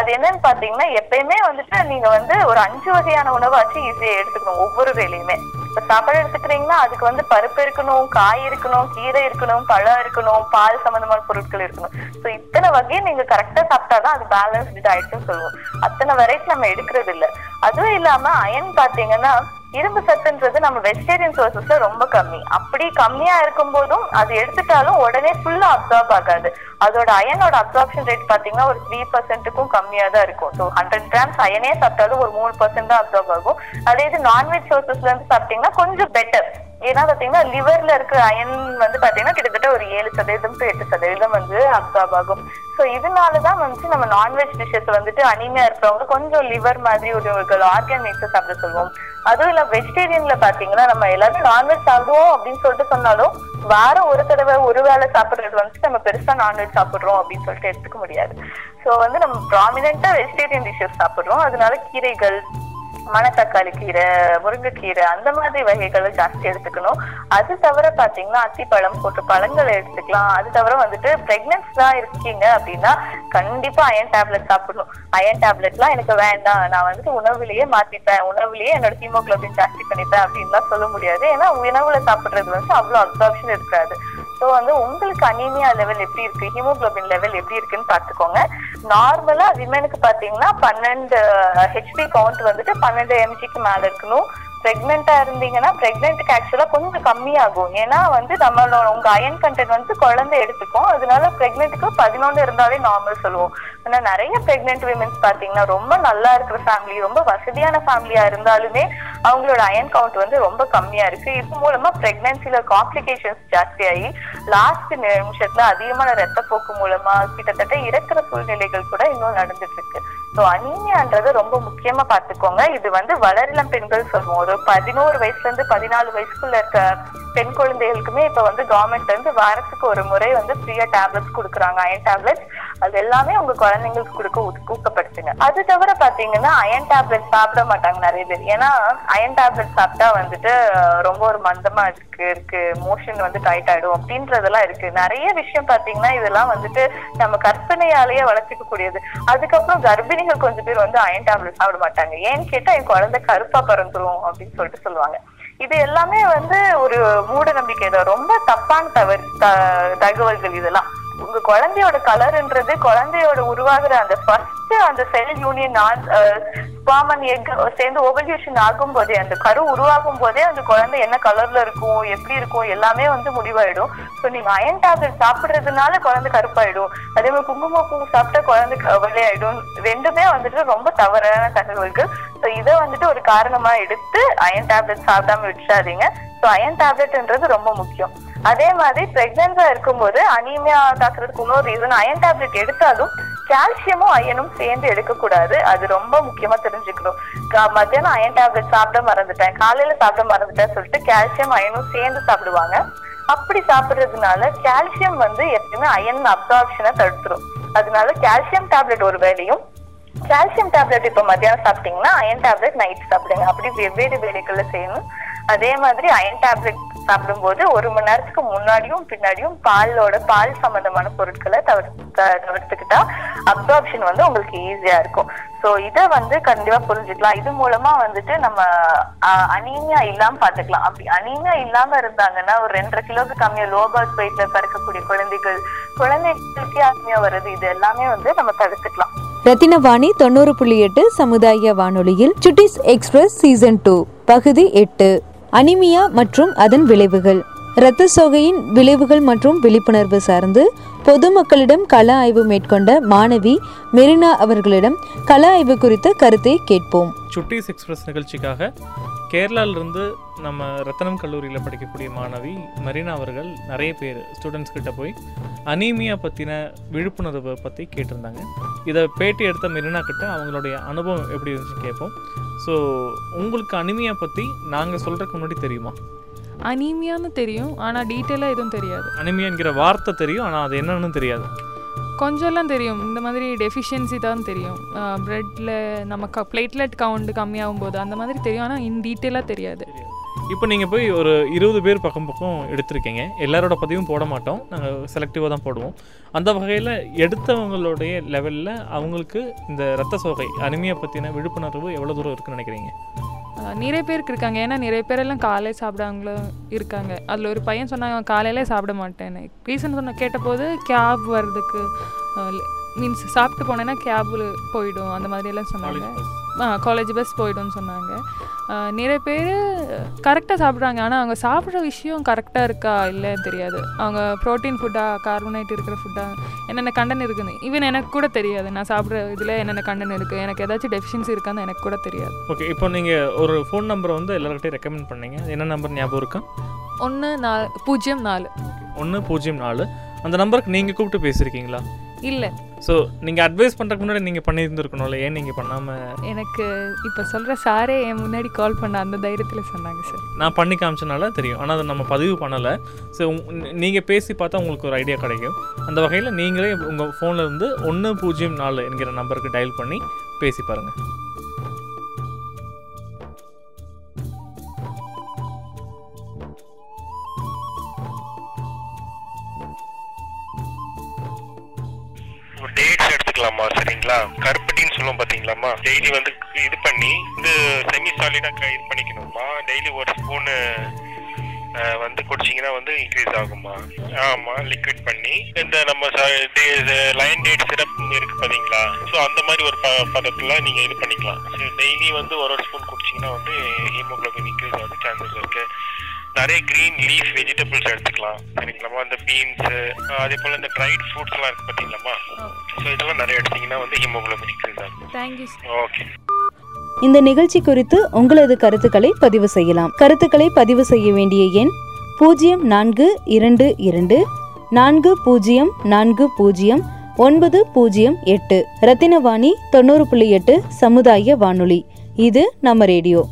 அது என்னன்னு பாத்தீங்கன்னா எப்பயுமே வந்துட்டு நீங்க வந்து ஒரு அஞ்சு வகையான உணவாச்சும் ஈஸியா எடுத்துக்கணும் ஒவ்வொரு வேலையுமே இப்ப சாப்பாடு எடுத்துக்கிறீங்கன்னா அதுக்கு வந்து பருப்பு இருக்கணும் காய் இருக்கணும் கீரை இருக்கணும் பழம் இருக்கணும் பால் சம்பந்தமான பொருட்கள் இருக்கணும். ஸோ இத்தனை வகையை நீங்க கரெக்டா சாப்பிட்டாதான் அது பேலன்ஸ்டு டயட்னு சொல்லுவோம். அத்தனை வெரைட்டி நம்ம எடுக்கிறது இல்ல அதுவும் இல்லாம அயன் பாத்தீங்கன்னா இரும்பு சத்துன்றது நம்ம வெஜிடேரியன் சோர்சஸ்ல ரொம்ப கம்மி. அப்படி கம்மியா இருக்கும் போதும் அது எடுத்துட்டாலும் உடனே ஃபுல்லா அப்சார்ப் ஆகாது. அதோட அயனோட அப்சார்ப்ஷன் ரேட் பாத்தீங்கன்னா ஒரு த்ரீ பர்சன்ட்டுக்கும் கம்மியா தான் இருக்கும். ஸோ ஹண்ட்ரட் கிராம்ஸ் அயனே சாப்பிட்டாலும் ஒரு மூணு பர்சன்ட் தான் அப்சார்ப் ஆகும். அதே இது நான்வெஜ் சோர்சஸ்ல இருந்து சாப்பிட்டீங்கன்னா கொஞ்சம் பெட்டர் ஏன்னா பாத்தீங்கன்னா லிவர்ல இருக்கிற அயன் வந்து பாத்தீங்கன்னா கிட்டத்தட்ட ஒரு ஏழு சதவீதம் டு எட்டு சதவீதம் வந்து அப்சார்ப் ஆகும். ஸோ இதனாலதான் வந்துட்டு நம்ம நான்வெஜ் டிஷ்ஷஸ் வந்துட்டு அனிமையா இருக்கிறவங்க கொஞ்சம் லிவர் மாதிரி உணவுகள் ஆர்கன் மிக்ஸ் சாப்பிட சொல்லுவோம். அதுவும் இல்ல வெஜிடேரியன்ல பாத்தீங்கன்னா நம்ம எல்லாரும் நான்வெஜ் சாப்பிடுவோம் அப்படின்னு சொல்லிட்டு சொன்னாலும் வாரம் ஒரு தடவை ஒரு வேளை சாப்பிடுறது வந்துட்டு நம்ம பெருசா நான்வெஜ் சாப்பிடுறோம் அப்படின்னு சொல்லிட்டு எடுத்துக்க முடியாது. சோ வந்து நம்ம ப்ராமினா வெஜிடேரியன் டிஷ்ஷஸ் சாப்பிடுறோம். அதனால கீரைகள் மணத்தக்காளி கீரை முருங்கைக்கீரை அந்த மாதிரி வகைகளை ஜாஸ்தி எடுத்துக்கணும். அது தவிர பாத்தீங்கன்னா அத்திப்பழம் போட்டு பழங்களை எடுத்துக்கலாம். அது தவிர வந்துட்டு பிரெக்னன்ஸ் தான் இருக்கீங்க அப்படின்னா கண்டிப்பா அயன் டேப்லெட் சாப்பிடணும். அயன் டேப்லெட்லாம் எனக்கு வேண்டாம். நான் வந்துட்டு உணவுலயே மாத்திப்பேன். உணவுலயே என்னோட ஹீமோகுளோபின் ஜாஸ்தி பண்ணிப்பேன் அப்படின்லாம் சொல்ல முடியாது. ஏன்னா உணவுல சாப்பிடுறது வந்து அவ்வளவு அப்சார்ப்ஷன் இருக்காது. ஸோ வந்து உங்களுக்கு அனீமியா லெவல் எப்படி இருக்கு? ஹீமோகுளோபின் லெவல் எப்படி இருக்குன்னு பார்த்துக்கோங்க நார்மலா விமனுக்கு பாத்தீங்கன்னா பன்னெண்டு ஹெச்பி கவுண்ட் வந்துட்டு பன்னெண்டு எம்ஜிக்கு மேல இருக்கணும். பிரெக்னெண்டா இருந்தீங்கன்னா பிரெக்னென்ட்க்கு ஆக்சுவலா கொஞ்சம் கம்மியாகும். ஏன்னா வந்து நம்மளோட உங்க அயன் கண்டென்ட் வந்து குழந்தை எடுத்துக்கும். அதனால பிரெக்னென்ட்க்கு பதினொன்று இருந்தாலே நார்மல் சொல்லுவோம். ஆனா நிறைய பிரெக்னென்ட் விமென்ஸ் பாத்தீங்கன்னா ரொம்ப நல்லா இருக்கிற ஃபேமிலி ரொம்ப வசதியான ஃபேமிலியா இருந்தாலுமே அவங்களோட அயன் கவுண்ட் வந்து ரொம்ப கம்மியா இருக்கு. இது மூலமா பிரெக்னன்சில காம்ப்ளிகேஷன்ஸ் ஜாஸ்தியாகி லாஸ்ட் நிமிஷத்துல அதிகமான ரத்தப்போக்கு மூலமா கிட்டத்தட்ட இறக்குற சூழ்நிலைகள் கூட இன்னும் நடந்துட்டு இருக்கு ஸோ அனீமியான்றது ரொம்ப முக்கியமா பார்த்துக்கோங்க. இது வந்து வளரிளம் பெண்கள் சொல்லுவோம். ஒரு பதினோரு வயசுல இருந்து பதினாலு வயசுக்குள்ள இருக்க பெண் குழந்தைகளுக்குமே இப்ப வந்து கவர்மெண்ட் வந்து வாரத்துக்கு ஒரு முறை வந்து ஃப்ரீயா டேப்லெட்ஸ் கொடுக்குறாங்க. அயன் டேப்லெட்ஸ் அது எல்லாமே உங்க குழந்தைங்களுக்கு கொடுக்க ஊக்கப்படுத்துங்க. அது தவிர பாத்தீங்கன்னா அயன் டேப்லெட் சாப்பிட மாட்டாங்க நிறைய பேர். ஏன்னா அயன் டேப்லெட் சாப்பிட்டா வந்துட்டு ரொம்ப ஒரு மந்தமா இருக்கு இருக்கு மோஷன் வந்து டைட் ஆயிடும் அப்படின்றதெல்லாம் இருக்கு. நிறைய விஷயம் பாத்தீங்கன்னா இதெல்லாம் வந்துட்டு நம்ம கற்பனையாலேயே வளர்த்துக்க கூடியது அதுக்கப்புறம் கர்ப்பிணிகள் கொஞ்சம் பேர் வந்து அயன் டேப்லெட் சாப்பிட மாட்டாங்க. ஏன்னு கேட்டா என் குழந்தை கருப்பா பிறந்துரும் அப்படின்னு சொல்லிட்டு சொல்லுவாங்க. இது எல்லாமே வந்து ஒரு மூட நம்பிக்கை தான். ரொம்ப தப்பான தவறு த- தகவல்கள் இதெல்லாம். உங்க குழந்தையோட கலர்ன்றது குழந்தையோட உருவாகிற அந்த ஃபர்ஸ்ட் அந்த cell union sperm and egg சேர்ந்து ஓவல்யூஷன் ஆகும் போதே அந்த கரு உருவாகும் போதே அந்த குழந்தை என்ன கலர்ல இருக்கும் எப்படி இருக்கும் எல்லாமே வந்து முடிவாயிடும். ஸோ நீங்க அயன் டேப்லெட் சாப்பிடுறதுனால குழந்தை கருப்பாயிடும். அதே மாதிரி குங்குமப்பூ சாப்பிட்டா குழந்தை வெள்ளையாயிடும். ரெண்டுமே வந்துட்டு ரொம்ப தவறான தகவல்கள். ஸோ இதை வந்துட்டு ஒரு காரணமா எடுத்து அயன் டேப்லெட் சாப்பிடாம விட்டுறாதீங்க. ஸோ அயன் டேப்லெட்ன்றது ரொம்ப முக்கியம். அதே மாதிரி பிரெக்னன்ஸா இருக்கும்போது அனீமியா தாக்குறதுக்கு இன்னொரு ரீசன் அயன் டேப்லெட் எடுத்தாலும் கால்சியமும் அயனும் சேர்ந்து எடுக்கக்கூடாது. அது ரொம்ப முக்கியமா தெரிஞ்சுக்கணும். மத்தியானம் அயன் டேப்லெட் சாப்பிட மறந்துட்டேன். காலையில சாப்பிட மறந்துட்டேன் சொல்லிட்டு கால்சியம் அயனும் சேர்ந்து சாப்பிடுவாங்க. அப்படி சாப்பிடுறதுனால கால்சியம் வந்து எப்பயுமே அயன் அப்சார்ப்ஷனை தடுத்துரும். அதனால கால்சியம் டேப்லெட் ஒரு வேலையும் கால்சியம் டேப்லெட் இப்போ மத்தியானம் சாப்பிட்டீங்கன்னா அயன் டேப்லெட் நைட் சாப்பிடுங்க. அப்படி வெவ்வேறு வேலைகள்ல செய்யணும். அதே மாதிரி அயன் டேப்லெட் சாப்பிடும்போது ஒரு மணி நேரத்துக்கு முன்னாடியும் பின்னாடியும் பாலோட பால் சம்பந்தமான பொருட்களை தவிர்த்து த- தவிர்த்துக்கிட்டா அப்சார்ப்ஷன் வந்து உங்களுக்கு ஈஸியா இருக்கும். ஸோ இதை வந்து கண்டிப்பா புரிஞ்சுக்கலாம். இது மூலமா வந்துட்டு நம்ம அனீமியா இல்லாம பாத்துக்கலாம் அப்படி அனீமியா இல்லாம இருந்தாங்கன்னா ஒரு ரெண்டரை கிலோக்கு கம்மியா லோபாஸ் வெயிட்ல பிறக்கக்கூடிய குழந்தைகள் குழந்தைகளுக்கே அனீமியா வருது. இது எல்லாமே வந்து நம்ம தடுத்துக்கலாம். ரத்தினவாணி தொண்ணூறு புள்ளி எட்டு சமுதாய வானொலியில் சுட்டிஸ் எக்ஸ்பிரஸ் சீசன் டூ பகுதி எட்டு. அனிமியா மற்றும் அதன் விளைவுகள். இரத்த சோகையின் விளைவுகள் மற்றும் விழிப்புணர்வு சார்ந்து பொதுமக்களிடம் கள ஆய்வு மேற்கொண்ட மாணவி மெரினா அவர்களிடம் கள ஆய்வு குறித்த கருத்தை கேட்போம். சுட்டீஸ் எக்ஸ்பிரஸ் நிகழ்ச்சிக்காக கேரளாவிலிருந்து நம்ம ரத்தனம் கல்லூரியில் படிக்கக்கூடிய மாணவி மரீனா அவர்கள் நிறைய பேர் ஸ்டூடெண்ட்ஸ் கிட்ட போய் அனீமியா பற்றின விழிப்புணர்வை பற்றி கேட்டிருந்தாங்க. இதை பேட்டி எடுத்த மெரினா கிட்ட அவங்களுடைய அனுபவம் எப்படி இருந்துச்சு கேட்போம். ஸோ உங்களுக்கு அனிமியா பற்றி நாங்கள் சொல்கிறதுக்கு முன்னாடி தெரியுமா? அனீமியான்னு தெரியும் ஆனால் டீட்டெயிலாக எதுவும் தெரியாது. அனிமியாங்கிற வார்த்தை தெரியும் ஆனால் அது என்னன்னு தெரியாது. கொஞ்சம்லாம் தெரியும் இந்த மாதிரி டெஃபிஷியன்சி தான் தெரியும். ப்ரெட்டில் நம்ம க பிளேட்லெட் கவுண்ட் கம்மியாகும் போது அந்த மாதிரி தெரியும் ஆனால் இன் டீட்டெயிலாக தெரியாது. இப்போ நீங்கள் போய் ஒரு இருபது பேர் பக்கம் பக்கம் எடுத்திருக்கீங்க. எல்லாரோட பதிவும் போட மாட்டோம். நாங்கள் செலக்டிவாக தான் போடுவோம். அந்த வகையில் எடுத்தவங்களுடைய லெவலில் அவங்களுக்கு இந்த ரத்த சோகை அனிமியா பற்றின விழிப்புணர்வு எவ்வளோ தூரம் இருக்குன்னு நினைக்கிறீங்க? நிறைய பேருக்கு இருக்காங்க. ஏன்னா நிறைய பேரெல்லாம் காலையில் சாப்பிடாங்களும் இருக்காங்க. அதில் ஒரு பையன் சொன்னாங்க "அவன் காலையிலே சாப்பிட மாட்டேன்னு ரீசன் சொன்ன கேட்டபோது கேப் வர்றதுக்கு மீன்ஸ் சாப்பிட்டு போனேன்னா கேபில் போயிடும். அந்த மாதிரியெல்லாம் சொன்னாங்க. காலேஜ் பஸ் போயிடும்னு சொன்னாங்க. நிறைய பேர் கரெக்டாக சாப்பிட்றாங்க. ஆனால் அவங்க சாப்பிட்ற விஷயம் கரெக்டாக இருக்கா இல்லைன்னு தெரியாது. அவங்க ப்ரோட்டீன் ஃபுட்டாக கார்போனைட் இருக்கிற ஃபுட்டாக என்னென்ன கண்டன் இருக்குன்னு ஈவன் எனக்கு கூட தெரியாது. நான் சாப்பிட்ற இதில் என்னென்ன கண்டன் இருக்குது எனக்கு ஏதாச்சும் டெஃபிஷியன்சி இருக்கான்னு எனக்கு கூட தெரியாது. ஓகே இப்போ நீங்கள் ஒரு ஃபோன் நம்பரை வந்து எல்லார்கிட்டையும் ரெக்கமெண்ட் பண்ணீங்க. என்ன நம்பர் ஞாபகம் இருக்கா? ஒன்று நாலு பூஜ்ஜியம் நாலு. ஒன்று பூஜ்ஜியம் நாலு. அந்த நம்பருக்கு நீங்கள் கூப்பிட்டு பேசியிருக்கீங்களா? இல்லை. ஸோ நீங்கள் அட்வைஸ் பண்ணுறதுக்கு முன்னாடி நீங்கள் பண்ணியிருந்துருக்கணும்ல ஏன் நீங்கள் பண்ணாமல் எனக்கு இப்போ சொல்கிற சாரே என் முன்னாடி கால் பண்ண அந்த தைரியத்தில் சொன்னாங்க சார் நான் பண்ணி காமிச்சனால தெரியும். ஆனால் அதை நம்ம பதிவு பண்ணலை. ஸோ நீங்கள் பேசி பார்த்தா உங்களுக்கு ஒரு ஐடியா கிடைக்கும். அந்த வகையில் நீங்களே உங்கள் ஃபோனில் இருந்து ஒன்று பூஜ்ஜியம் நாலு என்கிற நம்பருக்கு டயல் பண்ணி பேசி பாருங்கள் எடுத்துக்கலாமா சரிங்களா? கருப்பட்டின்னு சொல்லுவோம் பாத்தீங்களாமா டெய்லி வந்து இது பண்ணி இது செமி சாலிடா இது பண்ணிக்கணுமா டெய்லி ஒரு ஸ்பூனு வந்து குடிச்சிங்கன்னா வந்து இன்க்ரீஸ் ஆகுமா ஆமா லிக்விட் பண்ணி இந்த நம்ம லைன் டேட் சிரப் இருக்கு பாத்தீங்களா ஸோ அந்த மாதிரி ஒரு ப பதத்துல நீங்க இது பண்ணிக்கலாம். டெய்லி வந்து ஒரு ஒரு ஸ்பூன் குடிச்சிங்கன்னா வந்து ஹீமோகுளோபின் இன்க்ரீஸ் ஆகுது சான்சஸ் இருக்கு. நிறைய கிரீன் லீஃப் வெஜிடபிள்ஸ் எடுத்துக்கலாம். சரிங்களாமா இந்த பீன்ஸ் அதே போல இந்த ட்ரைட் ஃப்ரூட்ஸ் எல்லாம் இருக்கு பாத்தீங்களாமா ஸோ இதெல்லாம் நிறைய எடுத்தீங்கன்னா வந்து ஹீமோகுளோபின் இன்க்ரீஸ் ஆகும். தேங்க்யூ ஓகே இந்த நிகழ்ச்சி குறித்து உங்களது கருத்துக்களை பதிவு செய்யலாம். கருத்துக்களை பதிவு செய்ய வேண்டிய எண் பூஜ்ஜியம் நான்கு இரண்டு இரண்டு நான்கு பூஜ்ஜியம் நான்கு பூஜ்ஜியம் ஒன்பது பூஜ்ஜியம் எட்டு. ரத்தினவாணி தொண்ணூறு புள்ளி எட்டு சமுதாய வானொலி. இது நம்ம ரேடியோ.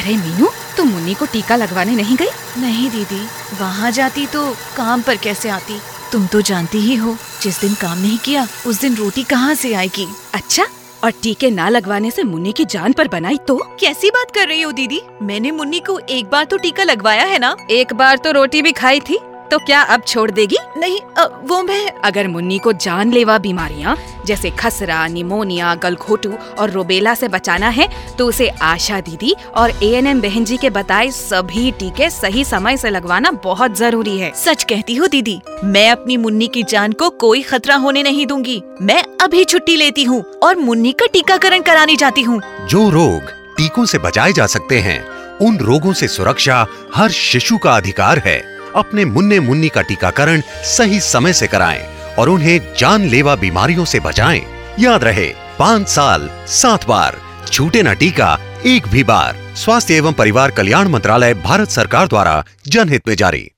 अरे मीनू तुम मुन्नी को टीका लगवाने नहीं गई? नहीं दीदी। वहाँ जाती तो काम पर कैसे आती? तुम तो जानती ही हो जिस दिन काम नहीं किया उस दिन रोटी कहाँ से आएगी? अच्छा और टीके ना लगवाने से मुन्नी की जान पर बनाई तो? कैसी बात कर रही हो दीदी? मैंने मुन्नी को एक बार तो टीका लगवाया है ना? एक बार तो रोटी भी खाई थी। तो क्या अब छोड़ देगी? नहीं अ, वो मैं अगर मुन्नी को जानलेवा बीमारियाँ जैसे खसरा निमोनिया गलघोटू और रोबेला से बचाना है तो उसे आशा दीदी और ए एन एम बहन जी के बताए सभी टीके सही समय से लगवाना बहुत ज़रूरी है। सच कहती हो दीदी मैं अपनी मुन्नी की जान को कोई खतरा होने नहीं दूँगी। मैं अभी छुट्टी लेती हूँ और मुन्नी का टीकाकरण कराने जाती हूँ। जो रोग टीकों से बचाए जा सकते हैं उन रोगों से सुरक्षा हर शिशु का अधिकार है। अपने मुन्ने मुन्नी का टीकाकरण सही समय से कराएँ और उन्हें जानलेवा बीमारियों से बचाएँ। याद रहे, पाँच साल, सात बार, छूटे न टीका, एक भी बार स्वास्थ्य एवं परिवार कल्याण मंत्रालय, भारत सरकार द्वारा जनहित में जारी